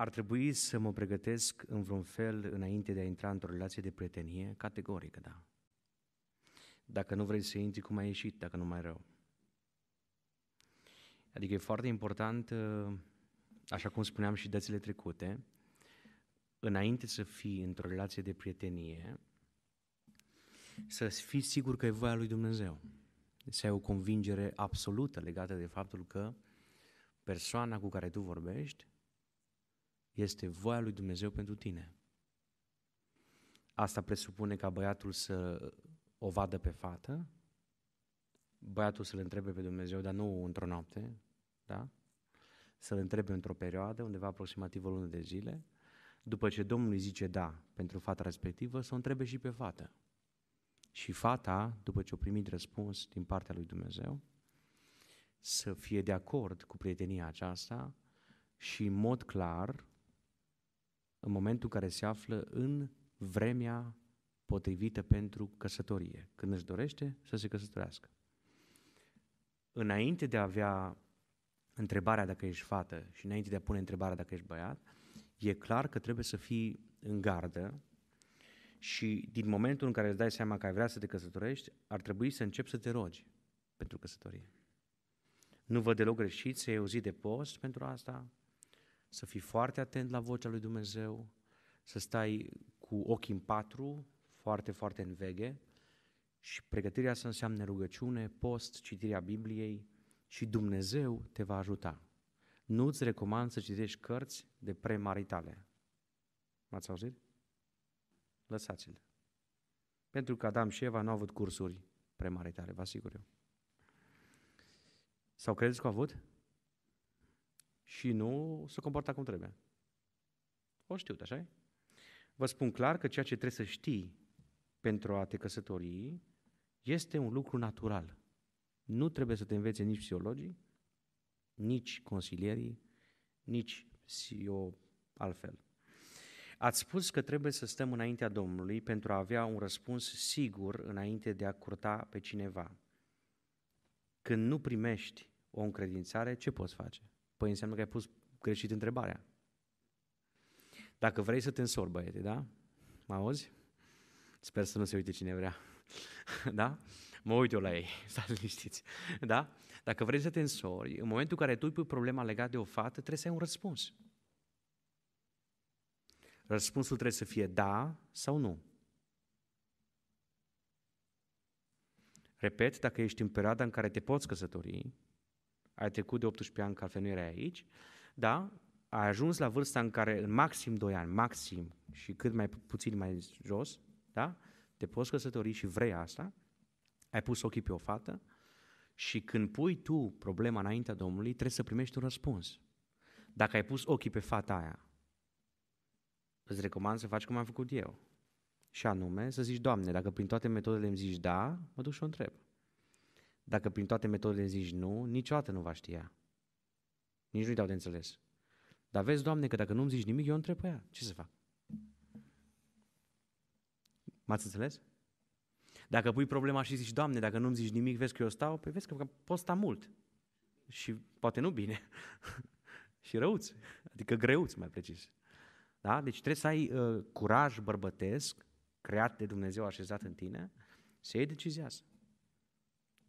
ar trebui să mă pregătesc în vreun fel înainte de a intra într-o relație de prietenie? Categoric, da. Dacă nu vrei să intri, cum ai ieșit, dacă nu mai rău. Adică e foarte important, uh, așa cum spuneam și dățile trecute, înainte să fii într-o relație de prietenie, să fii sigur că e voia lui Dumnezeu. Să ai o convingere absolută legată de faptul că persoana cu care tu vorbești este voia lui Dumnezeu pentru tine. Asta presupune ca băiatul să o vadă pe fată, băiatul să-L întrebe pe Dumnezeu, dar nu într-o noapte, da? Să-L întrebe într-o perioadă, undeva aproximativ o lună de zile, după ce Domnul îi zice da pentru fata respectivă, să o întrebe și pe fată. Și fata, după ce o primit răspuns din partea lui Dumnezeu, să fie de acord cu prietenia aceasta și în mod clar, în momentul în care se află în vremea potrivită pentru căsătorie, când își dorește să se căsătorească. Înainte de a avea întrebarea dacă ești fată și înainte de a pune întrebarea dacă ești băiat, e clar că trebuie să fii în gardă și din momentul în care îți dai seama că ai vrea să te căsătorești, ar trebui să începi să te rogi pentru căsătorie. Nu văd deloc greșit să iei o zi de post pentru asta, să fii foarte atent la vocea lui Dumnezeu, să stai cu ochii în patru, foarte, foarte în veghe, și pregătirea să înseamnă rugăciune, post, citirea Bibliei și Dumnezeu te va ajuta. Nu-ți recomand să citești cărți de premaritale. M-ați auzit? Lăsați-le. Pentru că Adam și Eva nu au avut cursuri premaritale, vă asigur eu. Sau credeți că au avut? Și nu se comporta cum trebuie. O știu, așa Vă spun clar că ceea ce trebuie să știi pentru a te căsători este un lucru natural. Nu trebuie să te învețe nici psihologii, nici consilierii, nici eu altfel. Ați spus că trebuie să stăm înaintea Domnului pentru a avea un răspuns sigur înainte de a curta pe cineva. Când nu primești o încredințare, ce poți face? Păi înseamnă că ai pus greșit întrebarea. Dacă vrei să te însori, băiete, da? Mă auzi? Sper să nu se uite cine vrea. da? Mă uit eu la ei, stați liniștiți. Da? Dacă vrei să te însori, în momentul în care tu pui problema legată de o fată, trebuie să ai un răspuns. Răspunsul trebuie să fie da sau nu. Repet, dacă ești în perioada în care te poți căsători, ai trecut de 18 ani, că altfel nu erai aici, da, ai ajuns la vârsta în care în maxim 2 ani, maxim, și cât mai puțin mai jos, da, te poți căsători și vrei asta, ai pus ochii pe o fată și când pui tu problema înaintea Domnului, trebuie să primești un răspuns. Dacă ai pus ochii pe fata aia, îți recomand să faci cum am făcut eu. Și anume, să zici, Doamne, dacă prin toate metodele îmi zici da, mă duc și o întreb. Dacă prin toate metodele zici nu, niciodată nu va știa. Nici nu-i dau de înțeles. Dar vezi, Doamne, că dacă nu-mi zici nimic, eu întreb pe ea. Ce să fac? M-ați înțeles? Dacă pui problema și zici, Doamne, dacă nu-mi zici nimic, vezi că eu stau, păi vezi că pot sta mult. Și poate nu bine. și răuți. Adică greuți, mai precis. Da? Deci trebuie să ai uh, curaj bărbătesc, creat de Dumnezeu, așezat în tine, să iei decizia asta.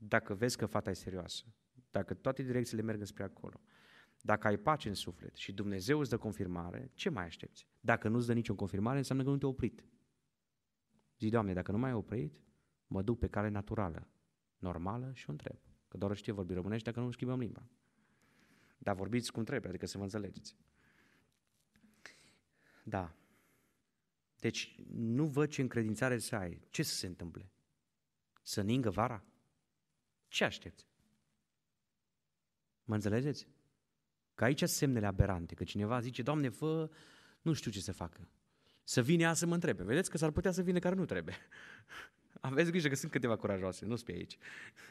Dacă vezi că fata e serioasă, dacă toate direcțiile merg spre acolo, dacă ai pace în suflet și Dumnezeu îți dă confirmare, ce mai aștepți? Dacă nu îți dă nicio confirmare, înseamnă că nu te-a oprit. Zi, Doamne, dacă nu mai ai oprit, mă duc pe cale naturală, normală și o întreb. Că doar știe vorbi românești dacă nu schimbăm limba. Dar vorbiți cum trebuie, adică să vă înțelegeți. Da. Deci nu văd ce încredințare să ai. Ce să se întâmple? Să ningă vara? Ce aștepți? Mă înțelegeți? Că aici sunt semnele aberante, că cineva zice, Doamne, fă, nu știu ce să facă. Să vină ea să mă întrebe. Vedeți că s-ar putea să vină care nu trebuie. Aveți grijă că sunt câteva curajoase, nu pe aici.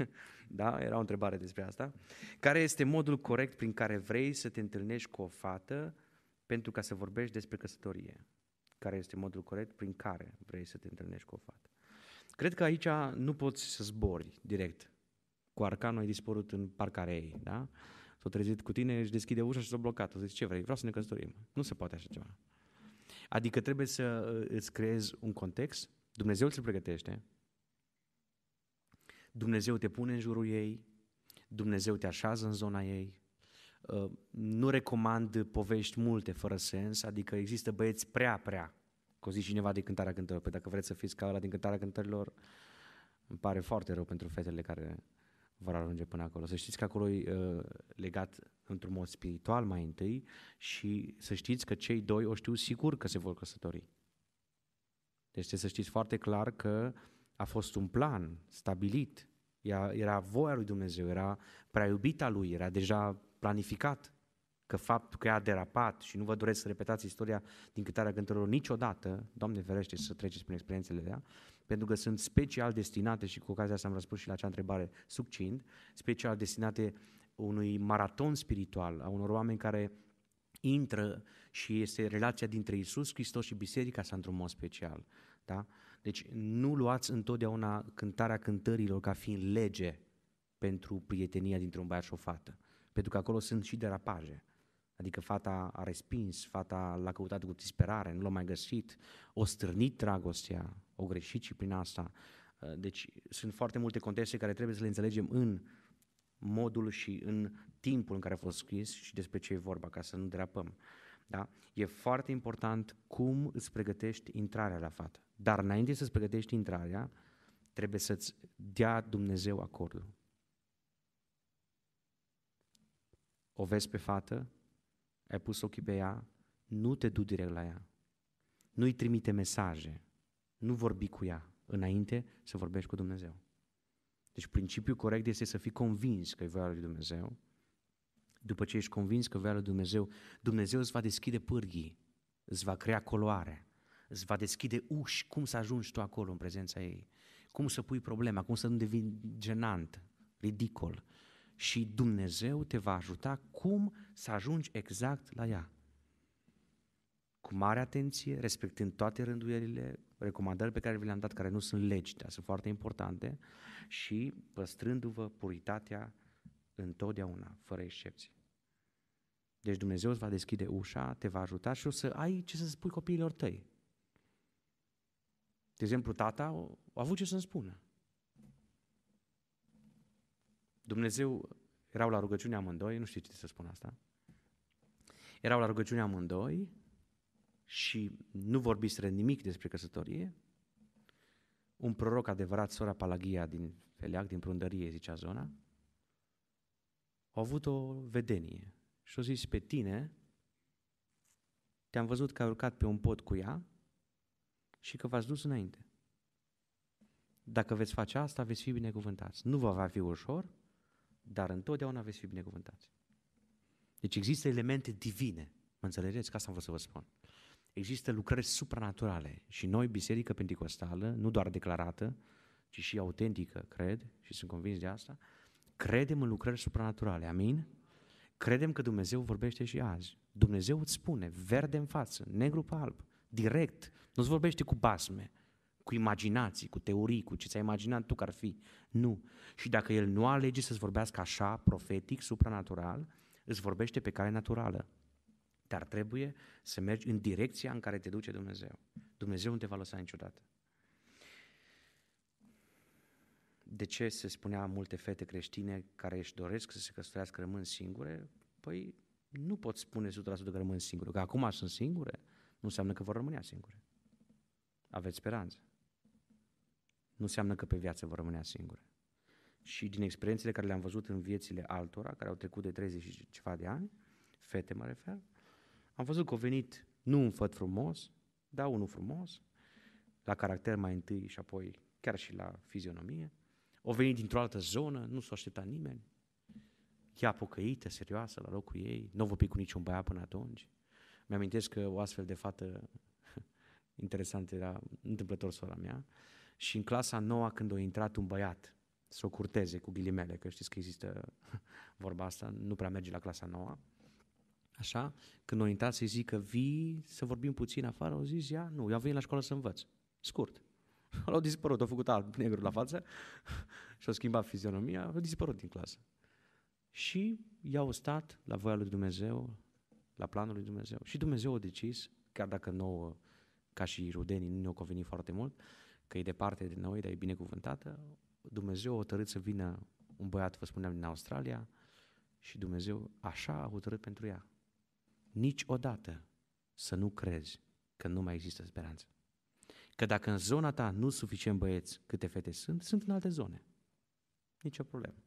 da? Era o întrebare despre asta. Care este modul corect prin care vrei să te întâlnești cu o fată pentru ca să vorbești despre căsătorie? Care este modul corect prin care vrei să te întâlnești cu o fată? Cred că aici nu poți să zbori direct. Cu arcanul ai dispărut în parcarea ei, da? s-a trezit cu tine, își deschide ușa și s-a blocat. O zice, ce vrei? Vreau să ne căsătorim. Nu se poate așa ceva. Adică trebuie să uh, îți creezi un context, Dumnezeu ți-l pregătește, Dumnezeu te pune în jurul ei, Dumnezeu te așează în zona ei. Uh, nu recomand povești multe fără sens, adică există băieți prea, prea, că zi cineva de cântarea cântărilor. Păi dacă vreți să fiți ca ăla din cântarea cântărilor, îmi pare foarte rău pentru fetele care vor ajunge până acolo. Să știți că acolo e uh, legat într-un mod spiritual mai întâi și să știți că cei doi o știu sigur că se vor căsători. Deci să știți foarte clar că a fost un plan stabilit, era, era voia lui Dumnezeu, era prea iubita lui, era deja planificat că faptul că a derapat și nu vă doresc să repetați istoria din câtarea cântărilor niciodată, Doamne ferește să treceți prin experiențele de ea, pentru că sunt special destinate, și cu ocazia asta am răspuns și la acea întrebare succint, special destinate unui maraton spiritual, a unor oameni care intră și este relația dintre Isus Hristos și Biserica sa într-un mod special. Da? Deci nu luați întotdeauna cântarea cântărilor ca fiind lege pentru prietenia dintre un băiat și o fată. Pentru că acolo sunt și derapaje. Adică fata a respins, fata l-a căutat cu disperare, nu l-a mai găsit, o stârnit dragostea, o greșit și prin asta. Deci sunt foarte multe contexte care trebuie să le înțelegem în modul și în timpul în care a fost scris și despre ce e vorba, ca să nu derapăm. Da? E foarte important cum îți pregătești intrarea la fată. Dar înainte să-ți pregătești intrarea, trebuie să-ți dea Dumnezeu acordul. O vezi pe fată, ai pus ochii pe ea, nu te du direct la ea. Nu-i trimite mesaje, nu vorbi cu ea înainte să vorbești cu Dumnezeu. Deci principiul corect este să fii convins că e voia lui Dumnezeu. După ce ești convins că e voia lui Dumnezeu, Dumnezeu îți va deschide pârghii, îți va crea coloare, îți va deschide uși, cum să ajungi tu acolo în prezența ei, cum să pui problema, cum să nu devii genant, ridicol. Și Dumnezeu te va ajuta cum să ajungi exact la ea. Cu mare atenție, respectând toate rânduielile, recomandări pe care vi le-am dat, care nu sunt legi, dar sunt foarte importante, și păstrându-vă puritatea întotdeauna, fără excepție. Deci Dumnezeu îți va deschide ușa, te va ajuta și o să ai ce să spui copiilor tăi. De exemplu, tata a avut ce să-mi spună. Dumnezeu, erau la rugăciune amândoi, nu știu ce să spun asta, erau la rugăciune amândoi și nu vorbiseră nimic despre căsătorie. Un proroc adevărat, sora Palagia din Feleac, din Prundărie, zicea zona, a avut o vedenie și a zis pe tine, te-am văzut că ai urcat pe un pod cu ea și că v-ați dus înainte. Dacă veți face asta, veți fi binecuvântați. Nu vă va fi ușor, dar întotdeauna veți fi binecuvântați. Deci există elemente divine, mă înțelegeți? Că asta am vrut să vă spun. Există lucrări supranaturale și noi, Biserica Pentecostală, nu doar declarată, ci și autentică, cred, și sunt convins de asta, credem în lucrări supranaturale. Amin? Credem că Dumnezeu vorbește și azi. Dumnezeu îți spune, verde în față, negru pe alb, direct. Nu-ți vorbește cu basme, cu imaginații, cu teorii, cu ce ți-ai imaginat tu că ar fi. Nu. Și dacă El nu alege să-ți vorbească așa, profetic, supranatural, îți vorbește pe cale naturală. Dar trebuie să mergi în direcția în care te duce Dumnezeu. Dumnezeu nu te va lăsa niciodată. De ce se spunea multe fete creștine care își doresc să se căsătorească rămân singure? Păi nu pot spune 100% că rămân singure. Că acum sunt singure, nu înseamnă că vor rămâne singure. Aveți speranță. Nu înseamnă că pe viață vor rămâne singure. Și din experiențele care le-am văzut în viețile altora, care au trecut de 30 și ceva de ani, fete mă refer, am văzut că au venit nu un făt frumos, dar unul frumos, la caracter mai întâi și apoi chiar și la fizionomie, au venit dintr-o altă zonă, nu s-a așteptat nimeni, ea pocăită, serioasă, la locul ei, nu a cu niciun băiat până atunci. Mi-amintesc că o astfel de fată interesantă era întâmplător sora mea și în clasa noua când a intrat un băiat să o curteze cu ghilimele, că știți că există vorba asta, nu prea merge la clasa noua, Așa? Când o intrat să-i zică, vii să vorbim puțin afară, au zis, ea, nu, eu am venit la școală să învăț. Scurt. L-au dispărut, au făcut alb negru la față și au schimbat fizionomia, au dispărut din clasă. Și i-au stat la voia lui Dumnezeu, la planul lui Dumnezeu. Și Dumnezeu a decis, chiar dacă nouă, ca și rudenii, nu ne-au convenit foarte mult, că e departe de noi, dar e binecuvântată, Dumnezeu a hotărât să vină un băiat, vă spuneam, din Australia și Dumnezeu așa a hotărât pentru ea. Niciodată să nu crezi că nu mai există speranță. Că dacă în zona ta nu suficient băieți câte fete sunt, sunt în alte zone. Nici o problemă.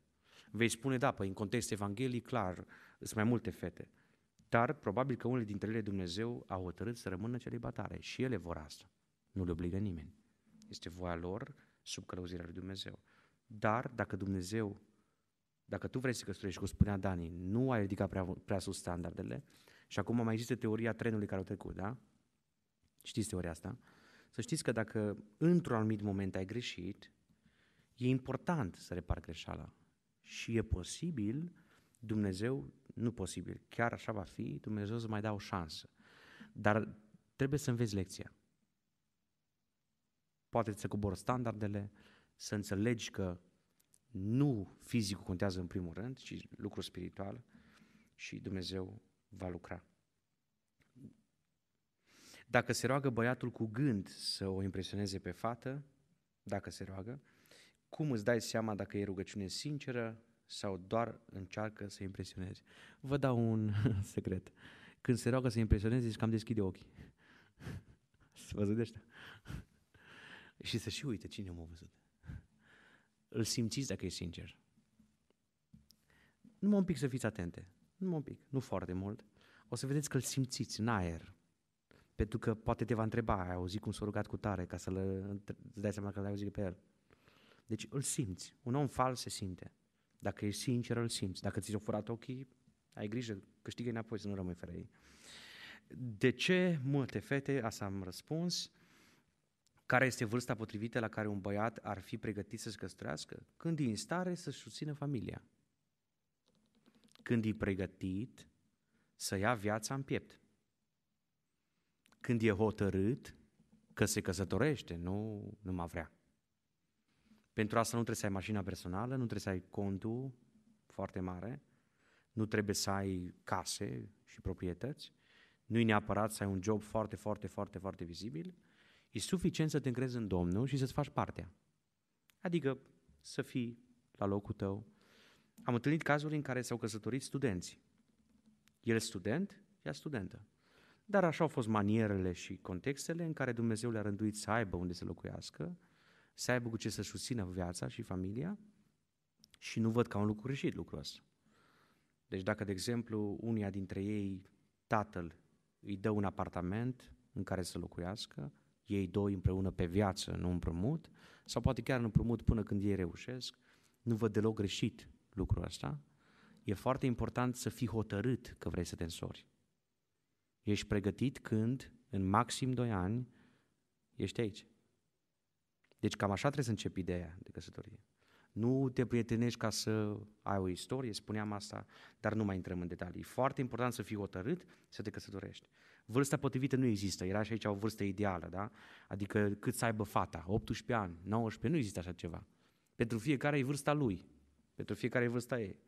Vei spune, da, păi în context evanghelic, clar, sunt mai multe fete. Dar probabil că unele dintre ele Dumnezeu a hotărât să rămână celibatare și ele vor asta. Nu le obligă nimeni. Este voia lor sub călăuzirea lui Dumnezeu. Dar dacă Dumnezeu, dacă tu vrei să căsătorești, cum spunea Dani, nu ai ridicat prea, prea sus standardele, și acum mai există teoria trenului care a trecut, da? Știți teoria asta? Să știți că dacă într-un anumit moment ai greșit, e important să repari greșeala. Și e posibil, Dumnezeu, nu posibil, chiar așa va fi, Dumnezeu să mai dea o șansă. Dar trebuie să înveți lecția. Poate să cobor standardele, să înțelegi că nu fizicul contează în primul rând, ci lucru spiritual și Dumnezeu va lucra. Dacă se roagă băiatul cu gând să o impresioneze pe fată, dacă se roagă, cum îți dai seama dacă e rugăciune sinceră sau doar încearcă să impresioneze? Vă dau un secret. Când se roagă să impresioneze, zici că am deschide ochii. Să văzut de ăștia? Și să și uite cine m-a văzut. Îl simțiți dacă e sincer. Numai un pic să fiți atente. Numai un pic, nu foarte mult. O să vedeți că îl simțiți în aer. Pentru că poate te va întreba, ai auzit cum s-a rugat cu tare, ca să-l îți dai seama că l-ai auzit pe el. Deci îl simți. Un om fals se simte. Dacă e sincer, îl simți. Dacă ți-o furat ochii, ai grijă, câștigă înapoi să nu rămâi fără ei. De ce multe fete, asta am răspuns, care este vârsta potrivită la care un băiat ar fi pregătit să se căsătorească? Când e în stare să-și susțină familia. Când e pregătit să ia viața în piept când e hotărât că se căsătorește, nu, nu mă vrea. Pentru asta nu trebuie să ai mașina personală, nu trebuie să ai contul foarte mare, nu trebuie să ai case și proprietăți, nu e neapărat să ai un job foarte, foarte, foarte, foarte vizibil, e suficient să te încrezi în Domnul și să-ți faci partea. Adică să fii la locul tău. Am întâlnit cazuri în care s-au căsătorit studenți. El student, ea studentă. Dar așa au fost manierele și contextele în care Dumnezeu le-a rânduit să aibă unde să locuiască, să aibă cu ce să susțină viața și familia și nu văd ca un lucru greșit lucrul ăsta. Deci dacă, de exemplu, unia dintre ei, tatăl, îi dă un apartament în care să locuiască, ei doi împreună pe viață, nu împrumut, sau poate chiar în împrumut până când ei reușesc, nu văd deloc greșit lucrul ăsta. E foarte important să fii hotărât că vrei să te însori. Ești pregătit când, în maxim 2 ani, ești aici. Deci cam așa trebuie să începi ideea de căsătorie. Nu te prietenești ca să ai o istorie, spuneam asta, dar nu mai intrăm în detalii. E foarte important să fii hotărât să te căsătorești. Vârsta potrivită nu există, era și aici o vârstă ideală, da? Adică cât să aibă fata, 18 ani, 19, nu există așa ceva. Pentru fiecare e vârsta lui, pentru fiecare e vârsta ei.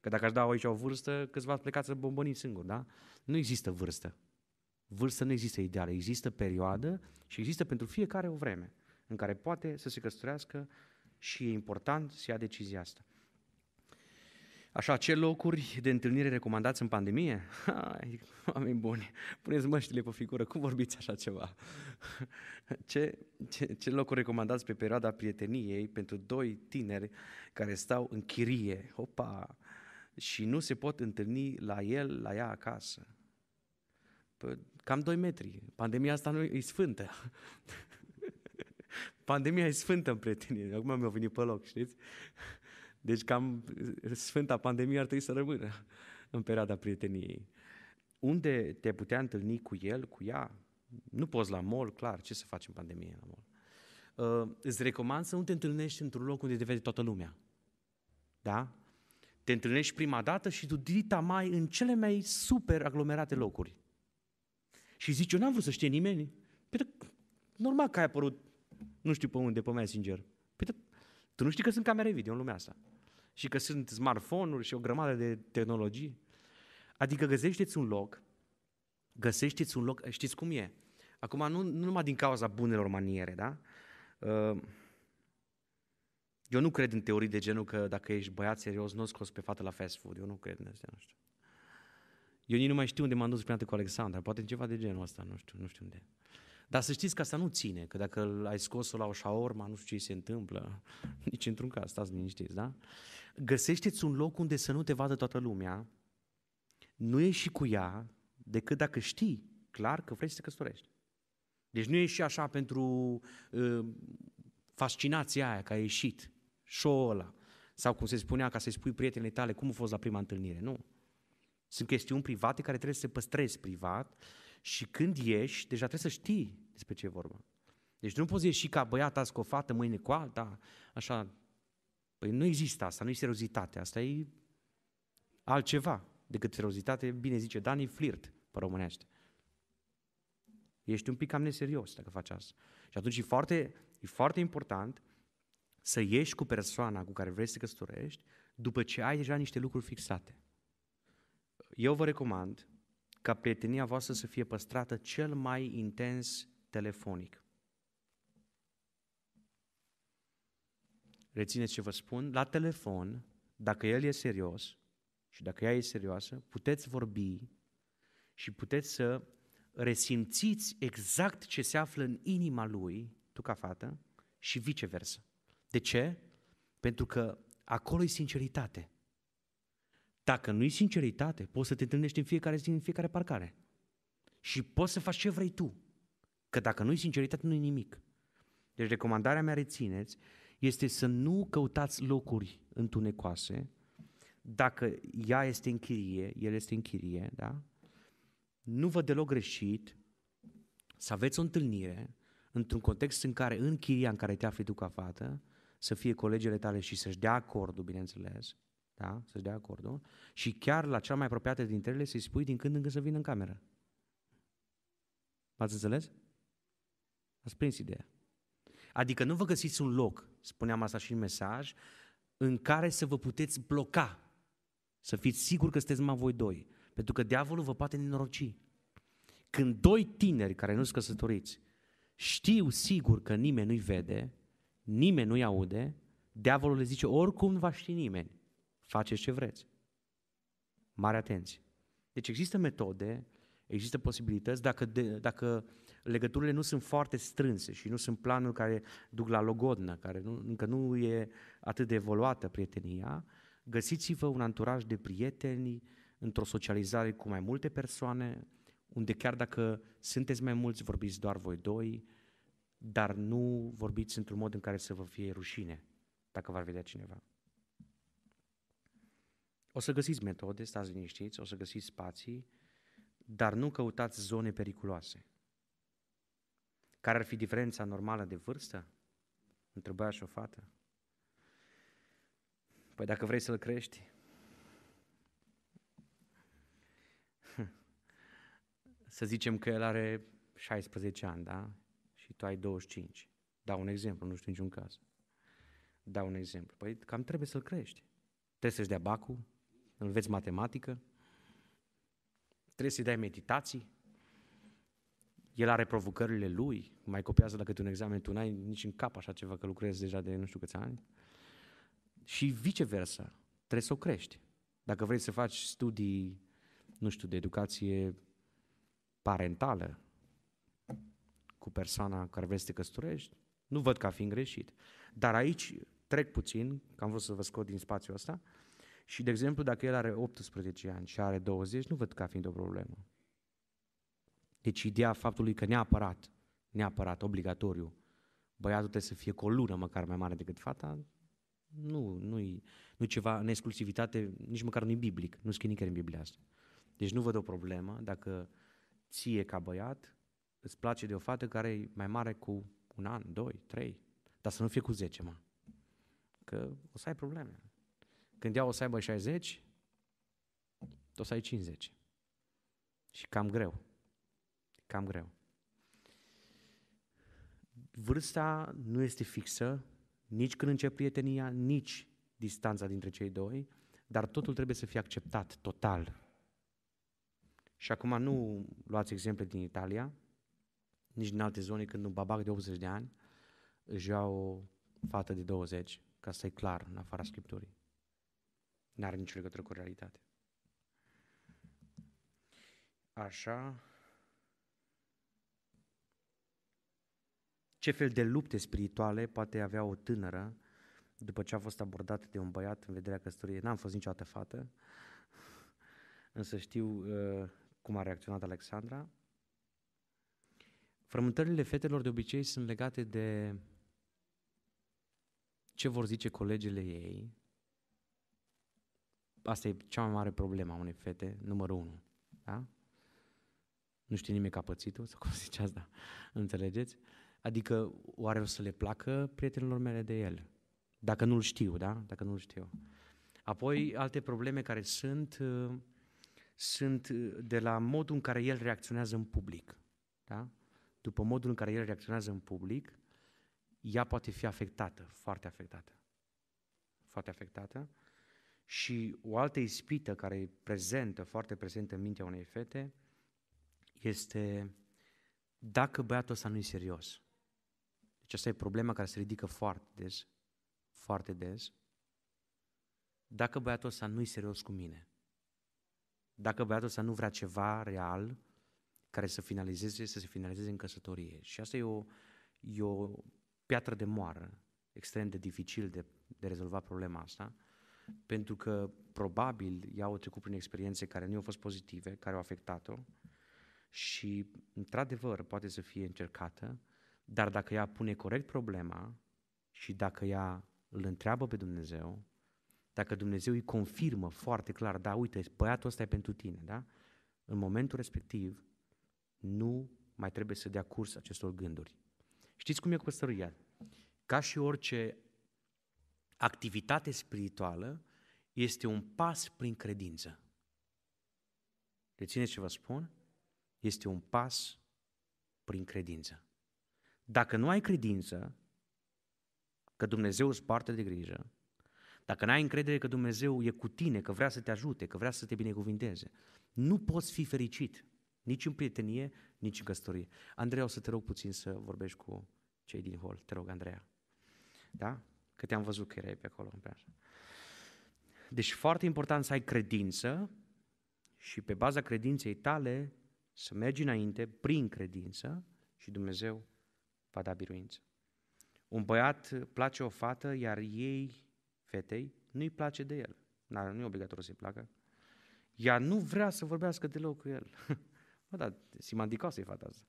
Că dacă aș da aici o vârstă, câțiva ați plecat să bombăniți singur, da? Nu există vârstă. Vârstă nu există ideală, există perioadă și există pentru fiecare o vreme în care poate să se căsătorească și e important să ia decizia asta. Așa, ce locuri de întâlnire recomandați în pandemie? Hai, oameni buni, puneți măștile pe figură, cum vorbiți așa ceva? Ce, ce, ce locuri recomandați pe perioada prieteniei pentru doi tineri care stau în chirie? Opa! și nu se pot întâlni la el, la ea acasă. Păi, cam 2 metri. Pandemia asta nu e sfântă. Pandemia e sfântă în prietenie. Acum mi-a venit pe loc, știți? Deci cam sfânta pandemie ar trebui să rămână în perioada prieteniei. Unde te putea întâlni cu el, cu ea? Nu poți la mall, clar, ce să faci în pandemie la mall? Uh, îți recomand să nu te întâlnești într-un loc unde te vede toată lumea. Da? te întâlnești prima dată și tu dita mai în cele mai super aglomerate locuri. Și zici, eu n-am vrut să știe nimeni. Păi, normal că ai apărut, nu știu pe unde, pe Messenger. Păi, tu nu știi că sunt camere video în lumea asta. și că sunt smartphone-uri și o grămadă de tehnologii. Adică găsește-ți un loc, găsește-ți un loc, știți cum e? Acum, nu, nu numai din cauza bunelor maniere, da? Uh, eu nu cred în teorii de genul că dacă ești băiat serios, nu scoți pe fată la fast food. Eu nu cred în asta, nu știu. Eu nici nu mai știu unde m-am dus prima dată cu Alexandra, poate ceva de genul ăsta, nu știu, nu știu unde. Dar să știți că asta nu ține, că dacă ai scos-o la o șaorma, nu știu ce se întâmplă, nici într-un caz, stați liniștiți, da? Găsește-ți un loc unde să nu te vadă toată lumea, nu ieși cu ea, decât dacă știi clar că vrei să te căsătorești. Deci nu ieși așa pentru uh, fascinația aia că ai ieșit, show ăla, sau cum se spunea, ca să-i spui prietenii tale cum a fost la prima întâlnire, nu. Sunt chestiuni private care trebuie să se păstrezi privat și când ieși, deja trebuie să știi despre ce e vorba. Deci nu poți ieși ca băiat azi cu o fată, mâine cu alta, așa. Păi nu există asta, nu e seriozitate, asta e altceva decât seriozitate, bine zice Dani, flirt pe românește. Ești un pic cam neserios dacă faci asta. Și atunci e foarte, e foarte important să ieși cu persoana cu care vrei să te căsătorești după ce ai deja niște lucruri fixate. Eu vă recomand ca prietenia voastră să fie păstrată cel mai intens telefonic. Rețineți ce vă spun, la telefon, dacă el e serios și dacă ea e serioasă, puteți vorbi și puteți să resimțiți exact ce se află în inima lui, tu ca fată, și viceversa. De ce? Pentru că acolo e sinceritate. Dacă nu e sinceritate, poți să te întâlnești în fiecare zi, în fiecare parcare. Și poți să faci ce vrei tu. Că dacă nu e sinceritate, nu e nimic. Deci recomandarea mea, rețineți, este să nu căutați locuri întunecoase. Dacă ea este în chirie, el este în chirie, da? Nu vă deloc greșit să aveți o întâlnire într-un context în care, în chiria în care te afli tu ca fată, să fie colegele tale și să-și dea acordul, bineînțeles, da? să-și dea acordul, și chiar la cea mai apropiată dintre ele să-i spui din când în când să vină în cameră. M-ați înțeles? Ați prins ideea. Adică nu vă găsiți un loc, spuneam asta și în mesaj, în care să vă puteți bloca, să fiți siguri că sunteți numai voi doi. Pentru că diavolul vă poate nenoroci. Când doi tineri care nu sunt căsătoriți știu sigur că nimeni nu-i vede, nimeni nu-i aude, diavolul le zice, oricum nu va ști nimeni, faceți ce vreți. Mare atenție. Deci există metode, există posibilități, dacă, de, dacă legăturile nu sunt foarte strânse și nu sunt planuri care duc la logodnă, care nu, încă nu e atât de evoluată prietenia, găsiți-vă un anturaj de prieteni într-o socializare cu mai multe persoane, unde chiar dacă sunteți mai mulți, vorbiți doar voi doi, dar nu vorbiți într-un mod în care să vă fie rușine dacă v-ar vedea cineva. O să găsiți metode, stați liniștiți, o să găsiți spații, dar nu căutați zone periculoase. Care ar fi diferența normală de vârstă între băiat și o fată? Păi dacă vrei să-l crești, să zicem că el are 16 ani, da? Și tu ai 25. Dau un exemplu, nu știu niciun caz. Dau un exemplu. Păi cam trebuie să-l crești. Trebuie să-și dea bacul, înveți matematică, trebuie să-i dai meditații, el are provocările lui, mai copiază la câte un examen, tu n-ai nici în cap așa ceva, că lucrezi deja de nu știu câți ani. Și viceversa, trebuie să o crești. Dacă vrei să faci studii, nu știu, de educație parentală cu persoana care vrei să te căsătorești, nu văd ca fiind greșit. Dar aici trec puțin, că am vrut să vă scot din spațiul ăsta, și, de exemplu, dacă el are 18 ani și are 20, nu văd ca fiind o problemă. Deci ideea faptului că neapărat, neapărat, obligatoriu, băiatul trebuie să fie cu o lună măcar mai mare decât fata, nu, nu-i, nu ceva în exclusivitate, nici măcar nu-i biblic, nu scrie nicăieri în Biblia asta. Deci nu văd o problemă dacă ție ca băiat îți place de o fată care e mai mare cu un an, doi, trei, dar să nu fie cu zece, mă. Că o să ai probleme. Când ea o să aibă 60, o să ai 50. Și cam greu. Cam greu. Vârsta nu este fixă, nici când începe prietenia, nici distanța dintre cei doi, dar totul trebuie să fie acceptat total. Și acum nu luați exemple din Italia, nici din alte zone când un babac de 80 de ani își ia o fată de 20, ca să e clar în afara Scripturii. N-are nicio legătură cu realitatea. Așa. Ce fel de lupte spirituale poate avea o tânără după ce a fost abordată de un băiat în vederea căsătoriei? N-am fost niciodată fată, însă știu uh, cum a reacționat Alexandra. Frământările fetelor de obicei sunt legate de ce vor zice colegele ei. Asta e cea mai mare problemă a unei fete, numărul unu. Da? Nu știe nimeni că a pățit-o, sau cum zice asta, înțelegeți? Adică, oare o să le placă prietenilor mele de el? Dacă nu-l știu, da? Dacă nu-l știu. Apoi, alte probleme care sunt, uh, sunt uh, de la modul în care el reacționează în public. Da? După modul în care el reacționează în public, ea poate fi afectată, foarte afectată. Foarte afectată. Și o altă ispită care e prezentă, foarte prezentă în mintea unei fete, este dacă băiatul ăsta nu e serios. Deci asta e problema care se ridică foarte des, foarte des. Dacă băiatul ăsta nu e serios cu mine, dacă băiatul ăsta nu vrea ceva real care să finalizeze, să se finalizeze în căsătorie. Și asta e o, e o piatră de moară, extrem de dificil de, de rezolvat problema asta, pentru că probabil ea au trecut prin experiențe care nu au fost pozitive, care au afectat-o și, într-adevăr, poate să fie încercată, dar dacă ea pune corect problema și dacă ea îl întreabă pe Dumnezeu, dacă Dumnezeu îi confirmă foarte clar, da, uite, băiatul ăsta e pentru tine, da? În momentul respectiv, nu mai trebuie să dea curs acestor gânduri. Știți cum e cu păstăria? Ca și orice activitate spirituală, este un pas prin credință. Rețineți ce vă spun? Este un pas prin credință. Dacă nu ai credință că Dumnezeu îți parte de grijă, dacă n-ai încredere că Dumnezeu e cu tine, că vrea să te ajute, că vrea să te binecuvinteze, nu poți fi fericit, nici în prietenie, nici în căsătorie. Andreea, o să te rog puțin să vorbești cu cei din hol. Te rog, Andreea. Da? Că te-am văzut că erai pe acolo în preajă. Deci foarte important să ai credință și pe baza credinței tale să mergi înainte prin credință și Dumnezeu va da biruință. Un băiat place o fată, iar ei, fetei, nu-i place de el. Nu e obligatoriu să-i placă. Ea nu vrea să vorbească deloc cu el. Bă, dar simandicoasă e fata asta.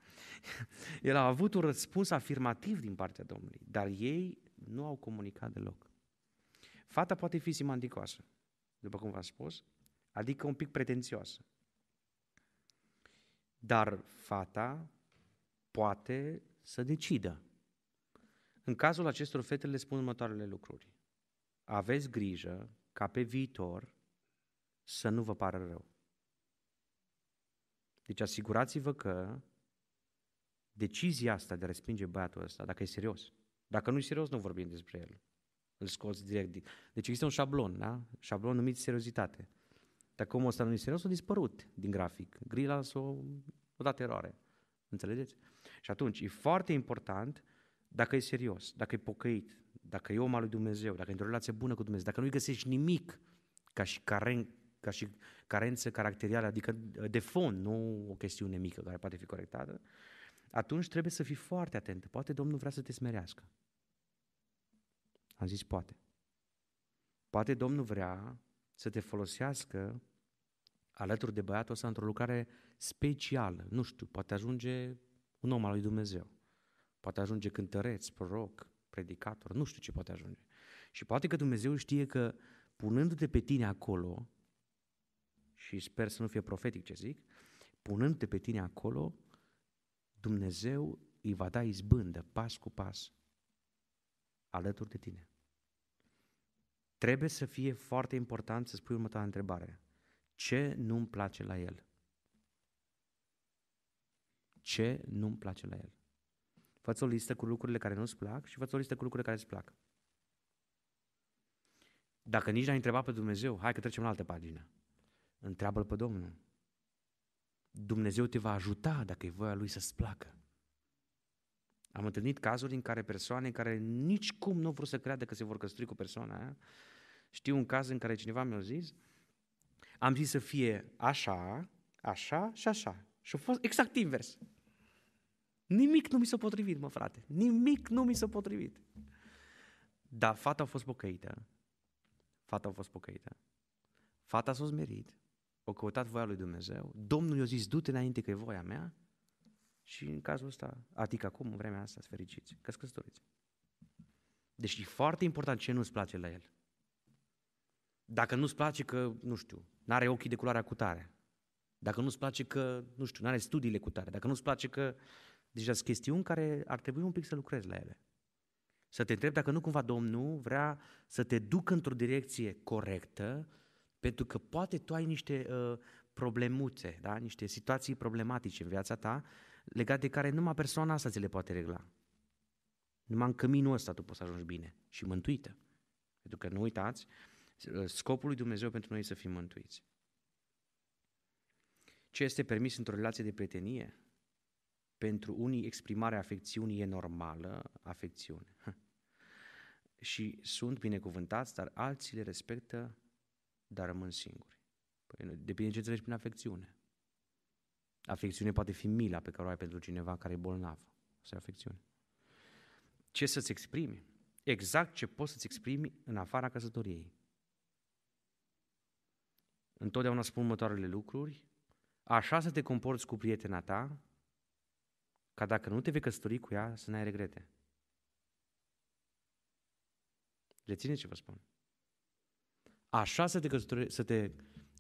El a avut un răspuns afirmativ din partea Domnului, dar ei nu au comunicat deloc. Fata poate fi simandicoasă, după cum v-am spus, adică un pic pretențioasă. Dar fata poate să decidă. În cazul acestor fete le spun următoarele lucruri. Aveți grijă ca pe viitor să nu vă pară rău. Deci asigurați-vă că decizia asta de a respinge băiatul ăsta, dacă e serios, dacă nu e serios, nu vorbim despre el. Îl scoți direct. Deci există un șablon, da? Șablon numit seriozitate. Dacă omul ăsta nu e serios, a dispărut din grafic. Grila s-a o dat eroare. Înțelegeți? Și atunci, e foarte important dacă e serios, dacă e pocăit, dacă e om al lui Dumnezeu, dacă e într-o relație bună cu Dumnezeu, dacă nu-i găsești nimic ca și caren, ca și carență caracterială, adică de fond, nu o chestiune mică care poate fi corectată, atunci trebuie să fii foarte atent. Poate Domnul vrea să te smerească. Am zis poate. Poate Domnul vrea să te folosească alături de băiatul ăsta într-o lucrare specială. Nu știu, poate ajunge un om al lui Dumnezeu. Poate ajunge cântăreț, proroc, predicator, nu știu ce poate ajunge. Și poate că Dumnezeu știe că punându-te pe tine acolo, și sper să nu fie profetic ce zic, punându-te pe tine acolo, Dumnezeu îi va da izbândă, pas cu pas, alături de tine. Trebuie să fie foarte important să spui următoarea întrebare. Ce nu-mi place la el? Ce nu-mi place la el? Fă-ți o listă cu lucrurile care nu-ți plac și fă o listă cu lucrurile care îți plac. Dacă nici n-ai întrebat pe Dumnezeu, hai că trecem la altă pagină. Întreabă-L pe Domnul. Dumnezeu te va ajuta dacă e voia Lui să-ți placă. Am întâlnit cazuri în care persoane care nici cum nu vor să creadă că se vor căsători cu persoana aia. Știu un caz în care cineva mi-a zis, am zis să fie așa, așa și așa. Și a fost exact invers. Nimic nu mi s-a potrivit, mă frate. Nimic nu mi s-a potrivit. Dar fata a fost pocăită. Fata a fost pocăită. Fata s-a smerit. O căutat voia lui Dumnezeu. Domnul i-a zis, du-te înainte că e voia mea. Și în cazul ăsta, adică acum, în vremea asta, să fericiți, că căsătoriți. Deci e foarte important ce nu-ți place la el. Dacă nu-ți place că, nu știu, n-are ochii de culoarea cu tare, dacă nu-ți place că, nu știu, n-are studiile cu tare, dacă nu-ți place că... Deja sunt chestiuni care ar trebui un pic să lucrezi la ele. Să te întrebi dacă nu cumva Domnul vrea să te ducă într-o direcție corectă, pentru că poate tu ai niște uh, problemuțe, da? niște situații problematice în viața ta, legate de care numai persoana asta ți le poate regla. Numai în căminul ăsta tu poți să ajungi bine și mântuită. Pentru că nu uitați, scopul lui Dumnezeu pentru noi e să fim mântuiți. Ce este permis într-o relație de prietenie? Pentru unii exprimarea afecțiunii e normală, afecțiune. și sunt binecuvântați, dar alții le respectă, dar rămân singuri. Păi, depinde ce înțelegi prin afecțiune. Afecțiune poate fi mila pe care o ai pentru cineva care e bolnav. Asta e afecțiune. Ce să-ți exprimi? Exact ce poți să-ți exprimi în afara căsătoriei. Întotdeauna spun următoarele lucruri. Așa să te comporți cu prietena ta, ca dacă nu te vei căsători cu ea, să n-ai regrete. Reține ce vă spun. Așa să te, căsători, să te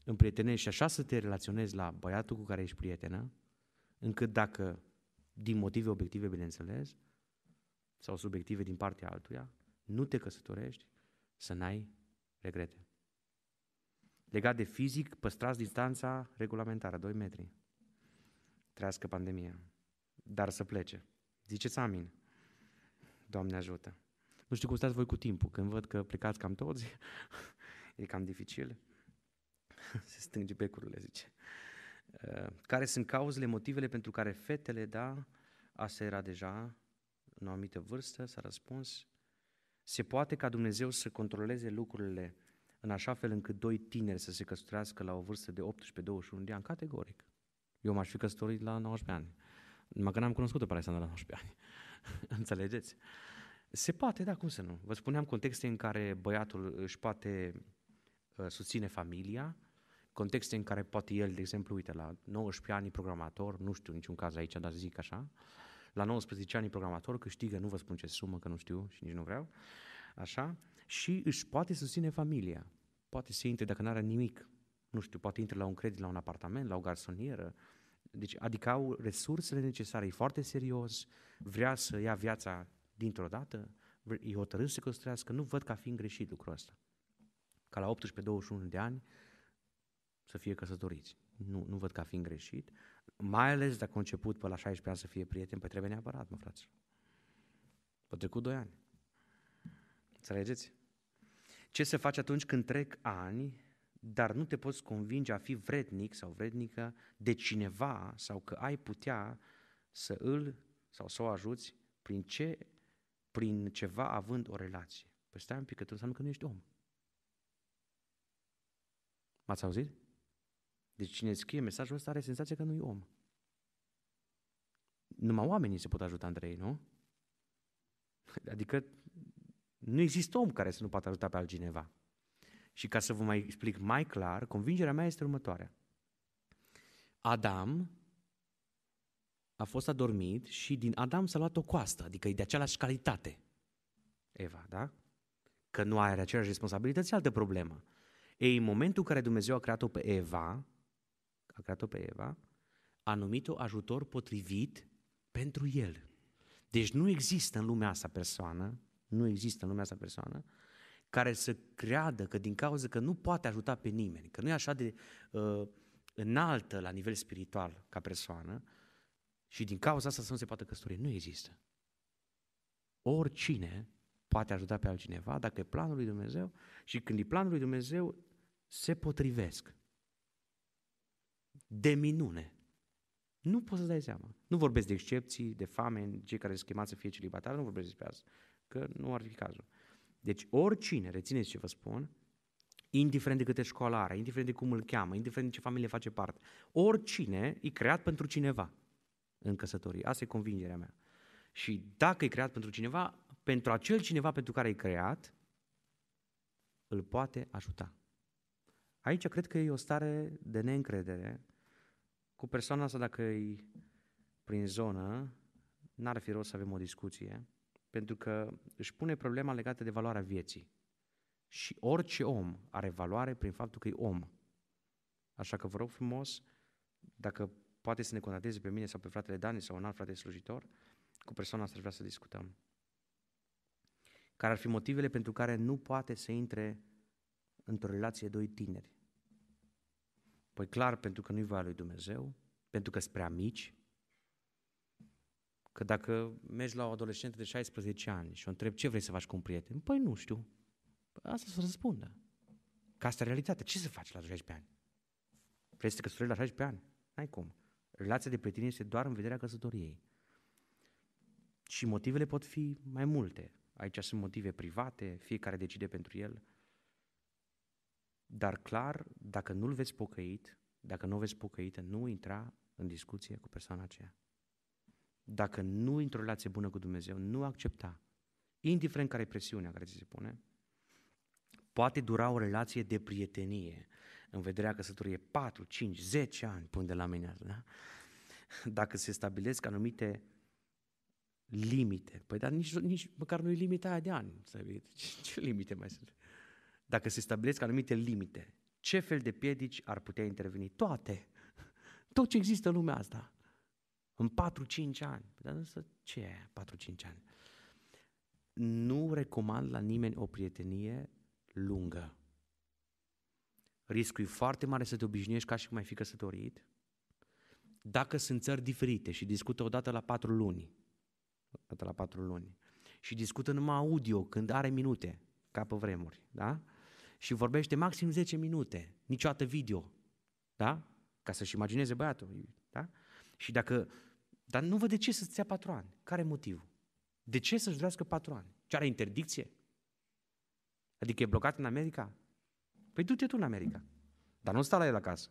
împrietenești și așa să te relaționezi la băiatul cu care ești prietenă, încât dacă, din motive obiective, bineînțeles, sau subiective din partea altuia, nu te căsătorești, să n-ai regrete. Legat de fizic, păstrați distanța regulamentară, 2 metri. Trească pandemia. Dar să plece. Ziceți amin. Doamne ajută. Nu știu cum stați voi cu timpul. Când văd că plecați cam toți, e cam dificil. Se stânge becurile, zice. Uh, care sunt cauzele, motivele pentru care fetele, da, asta era deja în o anumită vârstă, s-a răspuns. Se poate ca Dumnezeu să controleze lucrurile în așa fel încât doi tineri să se căsătorească la o vârstă de 18-21 de ani, categoric. Eu m-aș fi căsătorit la 19 ani. Numai că n-am cunoscut-o pe Alexandra la 19 ani. Înțelegeți? Se poate, da, cum să nu? Vă spuneam contexte în care băiatul își poate uh, susține familia, contexte în care poate el, de exemplu, uite, la 19 ani programator, nu știu niciun caz aici, dar zic așa, la 19 ani programator câștigă, nu vă spun ce sumă, că nu știu și nici nu vreau, așa, și își poate susține familia. Poate să intre dacă nu are nimic, nu știu, poate intre la un credit, la un apartament, la o garsonieră, deci, adică au resursele necesare, e foarte serios, vrea să ia viața dintr-o dată, e hotărât să se căsătorească, nu văd ca fiind greșit lucrul ăsta. Ca la 18-21 de ani să fie căsătoriți. Nu, nu văd ca fiind greșit, mai ales dacă a început pe la 16 ani să fie prieten, păi trebuie neapărat, mă frați. Vă trecut 2 ani. Înțelegeți? Ce se face atunci când trec ani, dar nu te poți convinge a fi vrednic sau vrednică de cineva sau că ai putea să îl sau să o ajuți prin, ce, prin ceva având o relație. Păi stai un pic, că tu înseamnă că nu ești om. M-ați auzit? Deci cine scrie mesajul ăsta are senzația că nu e om. Numai oamenii se pot ajuta între ei, nu? Adică nu există om care să nu poată ajuta pe altcineva. Și ca să vă mai explic mai clar, convingerea mea este următoarea. Adam a fost adormit și din Adam s-a luat o coastă, adică e de aceeași calitate. Eva, da? Că nu are aceleași responsabilități, altă problemă. Ei, în momentul în care Dumnezeu a creat-o pe Eva, a creat-o pe Eva, a numit-o ajutor potrivit pentru el. Deci nu există în lumea asta persoană nu există în lumea asta persoană, care să creadă că din cauza că nu poate ajuta pe nimeni, că nu e așa de uh, înaltă la nivel spiritual ca persoană și din cauza asta să nu se poată căsători. Nu există. Oricine poate ajuta pe altcineva, dacă e planul lui Dumnezeu și când e planul lui Dumnezeu, se potrivesc. De minune. Nu poți să dai seama. Nu vorbesc de excepții, de fame, cei care sunt chemați să fie celibatari, nu vorbesc despre asta, că nu ar fi cazul. Deci oricine, rețineți ce vă spun, indiferent de câte școală are, indiferent de cum îl cheamă, indiferent de ce familie face parte, oricine e creat pentru cineva în căsătorie. Asta e convingerea mea. Și dacă e creat pentru cineva, pentru acel cineva pentru care e creat, îl poate ajuta. Aici cred că e o stare de neîncredere. Cu persoana asta, dacă e prin zonă, n-ar fi rost să avem o discuție, pentru că își pune problema legată de valoarea vieții. Și orice om are valoare prin faptul că e om. Așa că vă rog frumos, dacă poate să ne contacteze pe mine sau pe fratele Dani sau un alt frate slujitor, cu persoana asta vrea să discutăm. Care ar fi motivele pentru care nu poate să intre într-o relație doi tineri? Păi clar, pentru că nu-i voia lui Dumnezeu, pentru că sunt prea mici, că dacă mergi la o adolescentă de 16 ani și o întrebi ce vrei să faci cu un prieten, păi nu știu. Păi asta să răspundă. Că asta e realitatea. Ce să faci la 16 ani? Vrei să te căsătorești la 16 ani? N-ai cum. Relația de prietenie este doar în vederea căsătoriei. Și motivele pot fi mai multe. Aici sunt motive private, fiecare decide pentru el. Dar clar, dacă nu-l veți pocăit, dacă nu o veți pocăită, nu intra în discuție cu persoana aceea. Dacă nu într-o relație bună cu Dumnezeu, nu accepta, indiferent care e presiunea care ți se pune, poate dura o relație de prietenie în vederea căsătoriei 4, 5, 10 ani până de la mine. Da? Dacă se stabilesc anumite limite. Păi dar nici, nici măcar nu e limita aia de ani. Ce, ce limite mai sunt? Dacă se stabilesc anumite limite, ce fel de piedici ar putea interveni? Toate. Tot ce există în lumea asta. În 4-5 ani. Păi, dar însă ce e 4-5 ani? Nu recomand la nimeni o prietenie lungă. Riscul e foarte mare să te obișnuiești ca și cum ai fi căsătorit. Dacă sunt țări diferite și discută odată la patru luni, odată la patru luni, și discută numai audio când are minute, ca pe vremuri, da? Și vorbește maxim 10 minute, niciodată video, da? Ca să-și imagineze băiatul, da? Și dacă, dar nu văd de ce să-ți ia patru ani. Care e motivul? De ce să-și durească patru ani? Ce are interdicție? Adică e blocat în America? Păi du-te tu în America. Dar nu sta la el acasă.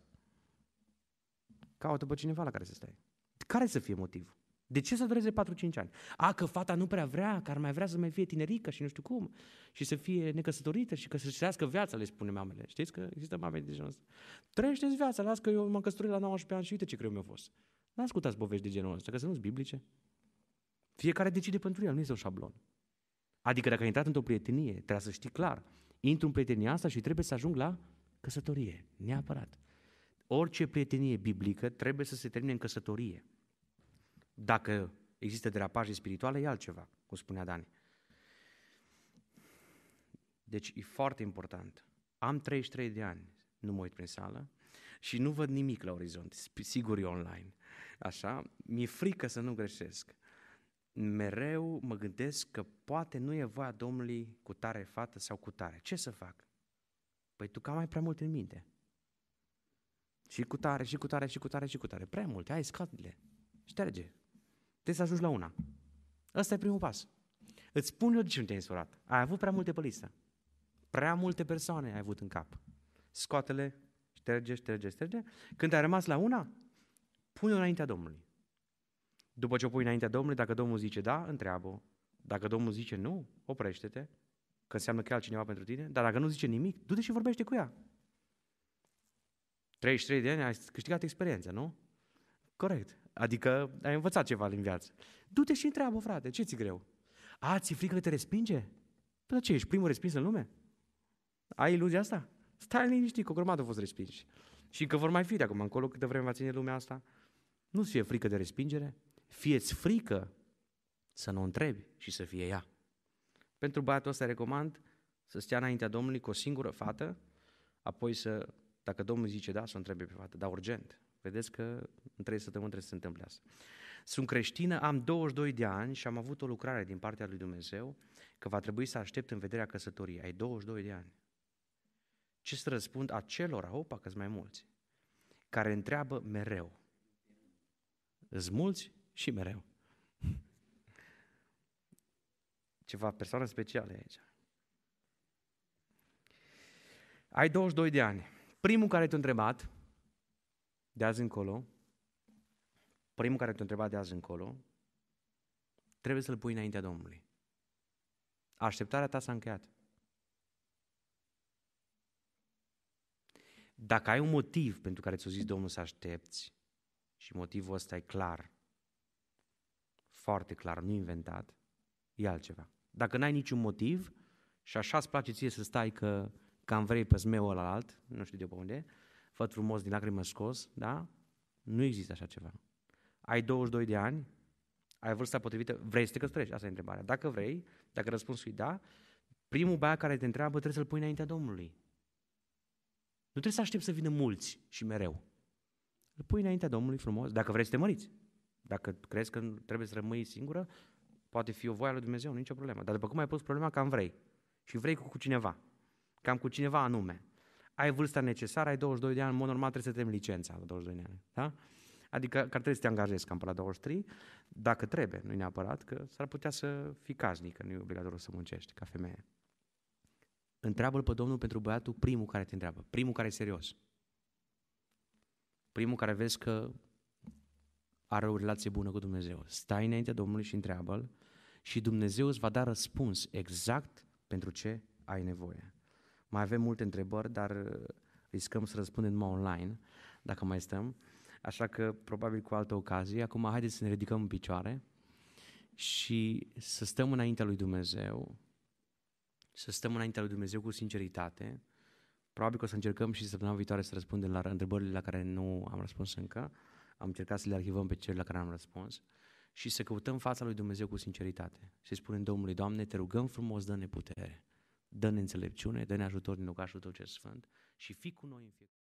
Caută pe cineva la care să stai. Care să fie motivul? De ce să dureze 4-5 ani? A, că fata nu prea vrea, că ar mai vrea să mai fie tinerică și nu știu cum, și să fie necăsătorită și că să-și trăiască viața, le spune mamele. Știți că există mame de genul ăsta. Trăiește-ți viața, las că eu m-am căsătorit la 19 ani și uite ce greu mi-a fost. Nu ascultați povești de genul ăsta, că să nu sunt biblice. Fiecare decide pentru el, nu este un șablon. Adică dacă ai intrat într-o prietenie, trebuie să știi clar, intru în prietenia asta și trebuie să ajung la căsătorie, neapărat. Orice prietenie biblică trebuie să se termine în căsătorie. Dacă există derapaje spirituale, e altceva, cum spunea Dani. Deci e foarte important. Am 33 de ani, nu mă uit prin sală și nu văd nimic la orizont, sigur e online. Așa, mi-e frică să nu greșesc. Mereu mă gândesc că poate nu e voia Domnului cu tare fată sau cu tare. Ce să fac? Păi tu cam mai prea mult în minte. Și cu tare, și cu tare, și cu tare, și cu tare. Prea multe, hai, scade-le. Șterge. Trebuie să ajungi la una. Ăsta e primul pas. Îți spun eu de ce nu te-ai însurat. Ai avut prea multe pe listă. Prea multe persoane ai avut în cap. Scoate-le, șterge, șterge, șterge. Când ai rămas la una, pune-o înaintea Domnului. După ce o pui înaintea Domnului, dacă Domnul zice da, întreabă Dacă Domnul zice nu, oprește-te, că înseamnă că e altcineva pentru tine. Dar dacă nu zice nimic, du-te și vorbește cu ea. 33 de ani ai câștigat experiență, nu? Corect. Adică ai învățat ceva în viață. Du-te și întreabă, frate, ce ți greu? A, ți frică că te respinge? Păi ce, ești primul respins în lume? Ai iluzia asta? Stai liniștit, că o grămadă au fost respinși. Și că vor mai fi de acum încolo câtă vreme va ține lumea asta. Nu-ți fie frică de respingere, fie-ți frică să nu o întrebi și să fie ea. Pentru băiatul ăsta recomand să stea înaintea Domnului cu o singură fată, apoi să, dacă Domnul zice da, să o întrebe pe fată, dar urgent. Vedeți că în trei săptămâni trebuie să se întâmple asta. Sunt creștină, am 22 de ani și am avut o lucrare din partea lui Dumnezeu că va trebui să aștept în vederea căsătoriei. Ai 22 de ani. Ce să răspund acelora, opa, că mai mulți, care întreabă mereu. Îți mulți și mereu. Ceva persoană specială aici. Ai 22 de ani. Primul care te-a întrebat, de azi încolo, primul care te-a întrebat de azi încolo, trebuie să-l pui înaintea Domnului. Așteptarea ta s-a încheiat. Dacă ai un motiv pentru care ți-a zis Domnul să aștepți și motivul ăsta e clar, foarte clar, nu inventat, e altceva. Dacă n-ai niciun motiv și așa îți place ție să stai că cam vrei pe zmeul ăla alt, nu știu de pe unde, făt frumos din lacrimă scos, da? Nu există așa ceva. Ai 22 de ani, ai vârsta potrivită, vrei să te căsătorești? Asta e întrebarea. Dacă vrei, dacă răspunsul e da, primul băiat care te întreabă trebuie să-l pui înaintea Domnului. Nu trebuie să aștepți să vină mulți și mereu. Îl pui înaintea Domnului frumos, dacă vreți să te măriți. Dacă crezi că trebuie să rămâi singură, poate fi o voie lui Dumnezeu, nicio problemă. Dar după cum ai pus problema, cam vrei. Și vrei cu cineva. Cam cu cineva anume. Ai vârsta necesară, ai 22 de ani, în mod normal trebuie să termini licența la 22 de ani. Da? Adică că trebuie să te angajezi cam pe la 23, dacă trebuie, nu neapărat, că s-ar putea să fii casnic, că nu e obligatoriu să muncești ca femeie. Întreabă-l pe Domnul pentru băiatul primul care te întreabă, primul care e serios. Primul care vezi că are o relație bună cu Dumnezeu. Stai înaintea Domnului și întreabă-l și Dumnezeu îți va da răspuns exact pentru ce ai nevoie. Mai avem multe întrebări, dar riscăm să răspundem numai online, dacă mai stăm. Așa că, probabil cu altă ocazie, acum haideți să ne ridicăm în picioare și să stăm înaintea lui Dumnezeu, să stăm înaintea lui Dumnezeu cu sinceritate. Probabil că o să încercăm și săptămâna viitoare să răspundem la întrebările la care nu am răspuns încă. Am încercat să le arhivăm pe cele la care am răspuns și să căutăm fața lui Dumnezeu cu sinceritate. Și spunem Domnului, Doamne, te rugăm frumos, dă-ne putere, dă-ne înțelepciune, dă-ne ajutor din locașul Tău ce Sfânt și fii cu noi în fiecare